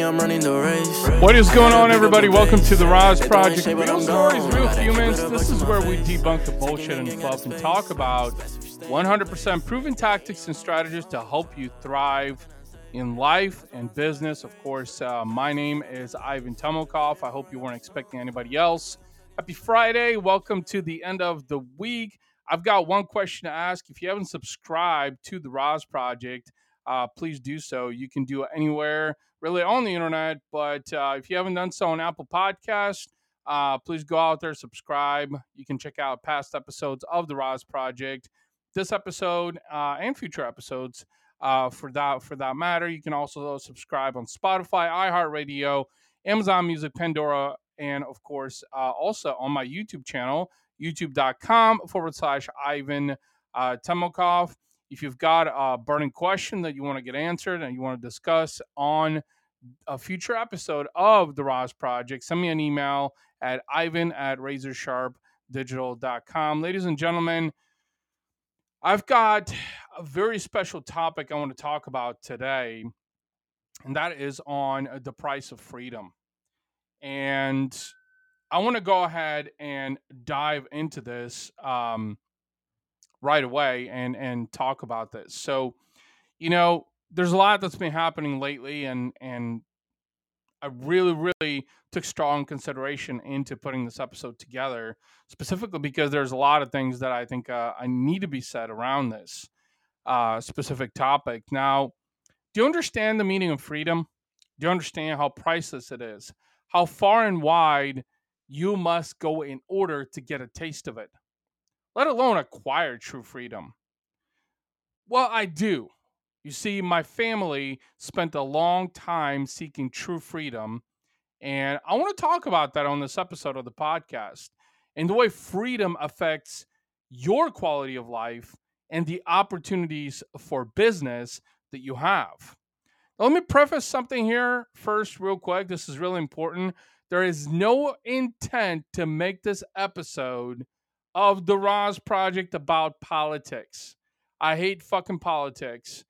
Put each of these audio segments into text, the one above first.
money, I'm running the race. What is going on, everybody? Welcome to the RAS Project. Real stories, real humans. This is where we debunk the bullshit and fluff and talk about 100% proven tactics and strategies to help you thrive in life and business. Of course, uh, my name is Ivan Temelkov. I hope you weren't expecting anybody else. Happy Friday. Welcome to the end of the week. I've got one question to ask. If you haven't subscribed to the RAS Project, uh, please do so. You can do it anywhere, really on the internet. But uh, if you haven't done so on Apple Podcast, uh, please go out there, subscribe. You can check out past episodes of the RAS Project, this episode uh, and future episodes. Uh, for that, for that matter, you can also subscribe on Spotify, iHeartRadio, Amazon Music, Pandora, and of course, uh, also on my YouTube channel, youtube.com forward slash Ivan Temelkov. If you've got a burning question that you want to get answered and you want to discuss on a future episode of the RAS Project, send me an email at ivan at razorsharpdigital.com. Ladies and gentlemen, I've got a very special topic I want to talk about today, and that is on the price of freedom. And I want to go ahead and dive into this um, right away and and talk about this. So, you know, there's a lot that's been happening lately, and and I really really took strong consideration into putting this episode together, specifically because there's a lot of things that I think uh, I need to be said around this uh, specific topic. Now, do you understand the meaning of freedom? Do you understand how priceless it is? How far and wide you must go in order to get a taste of it, let alone acquire true freedom. Well, I do. You see, my family spent a long time seeking true freedom, and I want to talk about that on this episode of the podcast and the way freedom affects your quality of life and the opportunities for business that you have. Now, let me preface something here first, real quick. This is really important. There is no intent to make this episode of the RAS Project about politics. I hate fucking politics.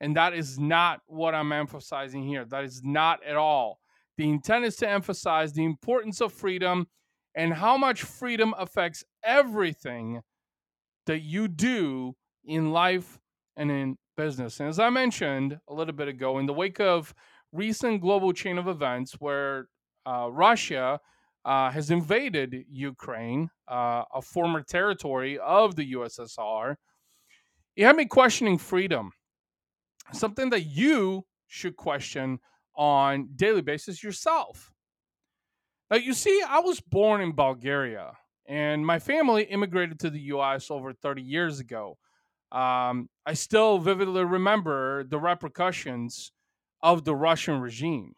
And that is not what I'm emphasizing here. That is not at all. The intent is to emphasize the importance of freedom and how much freedom affects everything that you do in life and in business. And as I mentioned a little bit ago, in the wake of recent global chain of events where uh, Russia uh, has invaded Ukraine, uh, a former territory of the USSR. You have me questioning freedom, something that you should question on daily basis yourself. Now, you see, I was born in Bulgaria, and my family immigrated to the U.S. over 30 years ago. Um, I still vividly remember the repercussions of the Russian regime.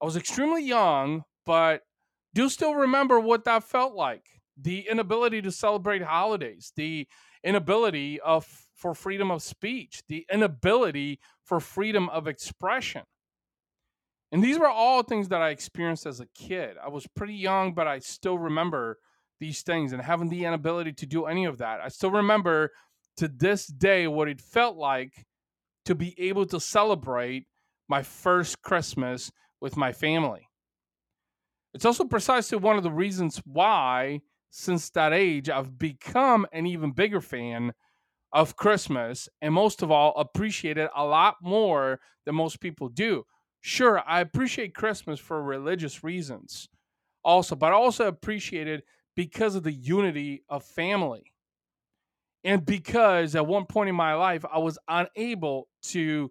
I was extremely young, but do you still remember what that felt like. The inability to celebrate holidays, the inability of for freedom of speech, the inability for freedom of expression. And these were all things that I experienced as a kid. I was pretty young, but I still remember these things and having the inability to do any of that. I still remember to this day what it felt like to be able to celebrate my first Christmas with my family. It's also precisely one of the reasons why, since that age, I've become an even bigger fan of Christmas and most of all, appreciate it a lot more than most people do. Sure, I appreciate Christmas for religious reasons also, but I also appreciate it because of the unity of family. And because at one point in my life, I was unable to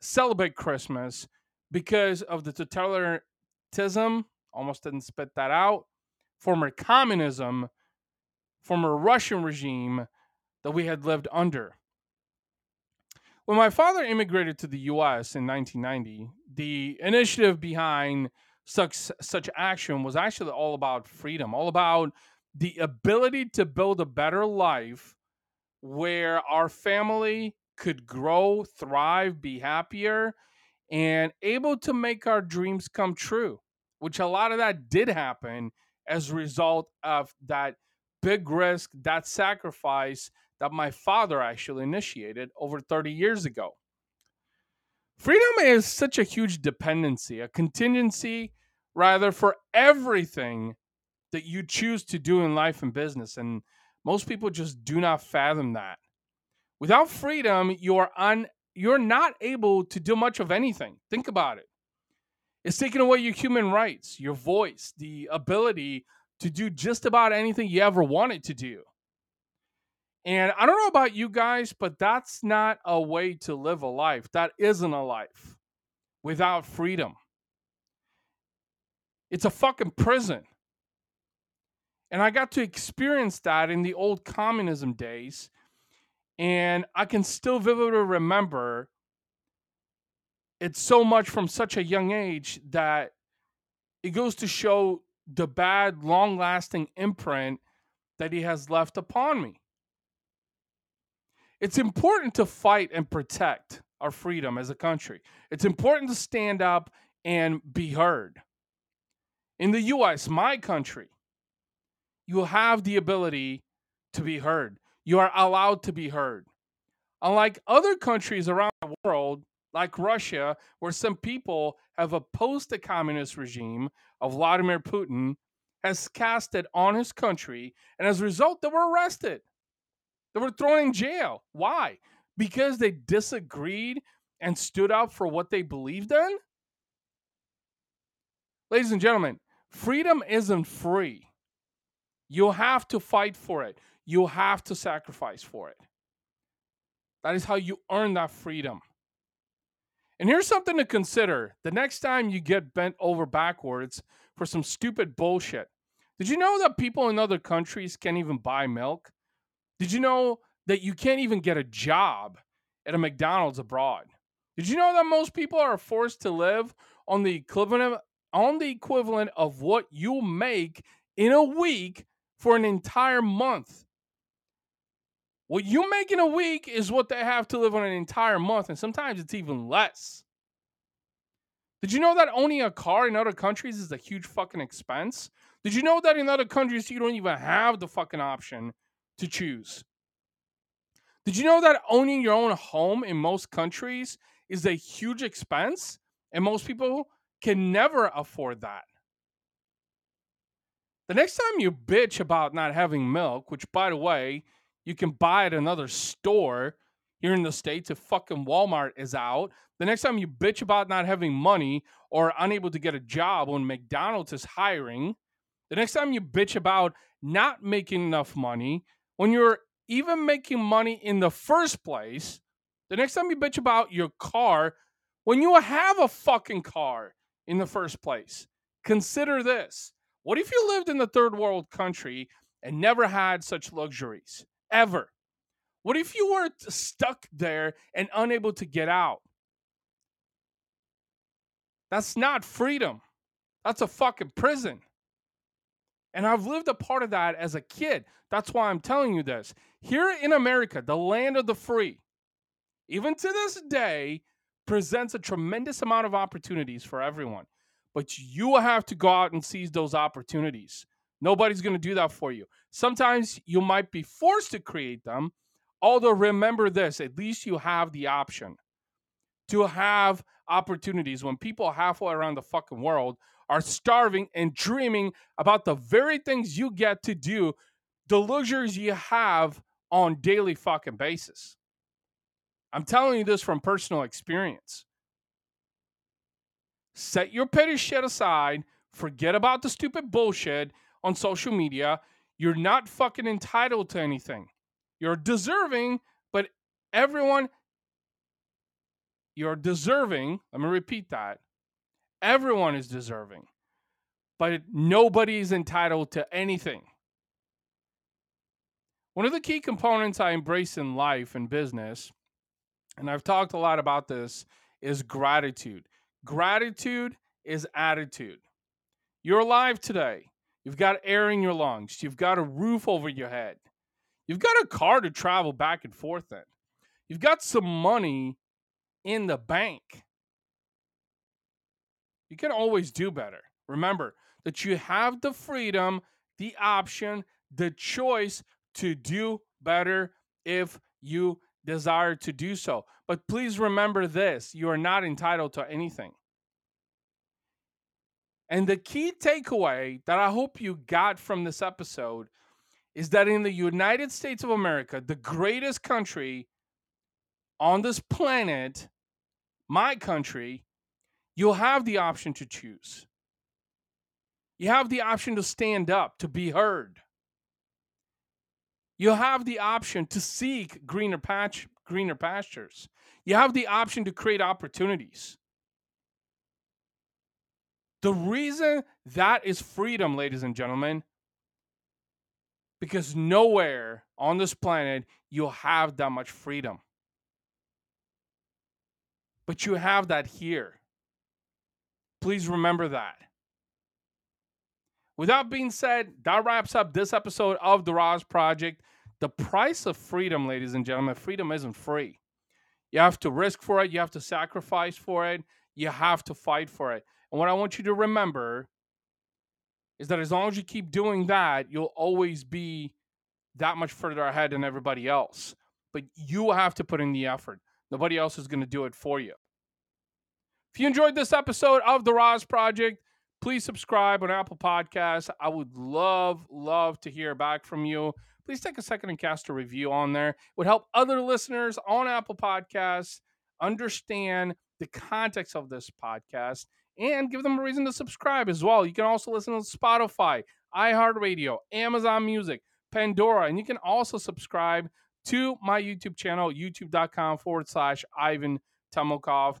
celebrate Christmas because of the totalitarianism, almost didn't spit that out, former communism, former Russian regime that we had lived under. When my father immigrated to the US in 1990, the initiative behind such, such action was actually all about freedom, all about the ability to build a better life where our family could grow, thrive, be happier, and able to make our dreams come true, which a lot of that did happen as a result of that big risk, that sacrifice that my father actually initiated over 30 years ago. Freedom is such a huge dependency, a contingency, rather, for everything that you choose to do in life and business. And most people just do not fathom that. Without freedom, you're un you're not able to do much of anything. Think about it. It's taking away your human rights, your voice, the ability to do just about anything you ever wanted to do. And I don't know about you guys, but that's not a way to live a life. That isn't a life without freedom. It's a fucking prison. And I got to experience that in the old communism days and I can still vividly remember it's so much from such a young age that it goes to show the bad, long lasting imprint that he has left upon me. It's important to fight and protect our freedom as a country. It's important to stand up and be heard. In the US, my country, you have the ability to be heard you are allowed to be heard. Unlike other countries around the world, like Russia, where some people have opposed the communist regime of Vladimir Putin, has cast it on his country, and as a result, they were arrested. They were thrown in jail. Why? Because they disagreed and stood up for what they believed in? Ladies and gentlemen, freedom isn't free. You have to fight for it you have to sacrifice for it. That is how you earn that freedom. And here's something to consider the next time you get bent over backwards for some stupid bullshit. Did you know that people in other countries can't even buy milk? Did you know that you can't even get a job at a McDonald's abroad? Did you know that most people are forced to live on the equivalent on the equivalent of what you make in a week for an entire month? What you make in a week is what they have to live on an entire month, and sometimes it's even less. Did you know that owning a car in other countries is a huge fucking expense? Did you know that in other countries you don't even have the fucking option to choose? Did you know that owning your own home in most countries is a huge expense? And most people can never afford that. The next time you bitch about not having milk, which by the way, you can buy at another store here in the States if fucking Walmart is out. The next time you bitch about not having money or unable to get a job when McDonald's is hiring, the next time you bitch about not making enough money when you're even making money in the first place, the next time you bitch about your car when you have a fucking car in the first place, consider this. What if you lived in the third world country and never had such luxuries? Ever. What if you were stuck there and unable to get out? That's not freedom. That's a fucking prison. And I've lived a part of that as a kid. That's why I'm telling you this. Here in America, the land of the free, even to this day, presents a tremendous amount of opportunities for everyone. But you have to go out and seize those opportunities. Nobody's going to do that for you. Sometimes you might be forced to create them. Although, remember this at least you have the option to have opportunities when people halfway around the fucking world are starving and dreaming about the very things you get to do, the luxuries you have on daily fucking basis. I'm telling you this from personal experience. Set your petty shit aside, forget about the stupid bullshit, on social media. You're not fucking entitled to anything. You're deserving, but everyone, you're deserving. Let me repeat that. Everyone is deserving, but nobody is entitled to anything. One of the key components I embrace in life and business, and I've talked a lot about this, is gratitude. Gratitude is attitude. You're alive today. You've got air in your lungs. You've got a roof over your head. You've got a car to travel back and forth in. You've got some money in the bank. You can always do better. Remember that you have the freedom, the option, the choice to do better if you desire to do so. But please remember this you are not entitled to anything. And the key takeaway that I hope you got from this episode is that in the United States of America, the greatest country on this planet, my country, you'll have the option to choose. You have the option to stand up, to be heard. You have the option to seek greener patch, greener pastures. You have the option to create opportunities. The reason that is freedom, ladies and gentlemen, because nowhere on this planet you'll have that much freedom. But you have that here. Please remember that. With that being said, that wraps up this episode of the RAS Project. The price of freedom, ladies and gentlemen, freedom isn't free. You have to risk for it, you have to sacrifice for it, you have to fight for it. And what I want you to remember is that as long as you keep doing that, you'll always be that much further ahead than everybody else. But you have to put in the effort. Nobody else is going to do it for you. If you enjoyed this episode of The RAS Project, please subscribe on Apple Podcasts. I would love, love to hear back from you. Please take a second and cast a review on there. It would help other listeners on Apple Podcasts understand the context of this podcast and give them a reason to subscribe as well. You can also listen to Spotify, iHeartRadio, Amazon Music, Pandora, and you can also subscribe to my YouTube channel, youtube.com forward slash Ivan Temelkov.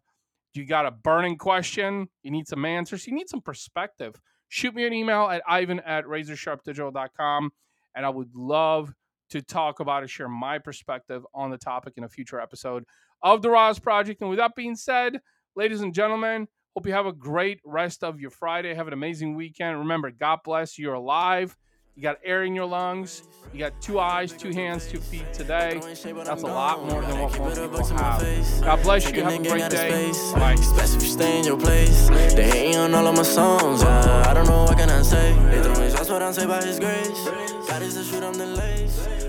You got a burning question, you need some answers, you need some perspective. Shoot me an email at ivan at razorsharpdigital.com, and I would love to talk about and share my perspective on the topic in a future episode of the RAS Project. And with that being said, ladies and gentlemen, hope you have a great rest of your Friday. Have an amazing weekend. Remember, God bless. You're alive. You got air in your lungs. You got two eyes, two hands, two feet today. That's a lot more than what most people have. God bless you. Have a great day. Bye. Especially if you stay in your place. They hating on all of my songs. Uh, I don't know what can I say. They throwing shots, but I'm saved by His grace. God is the shoot, I'm the lace.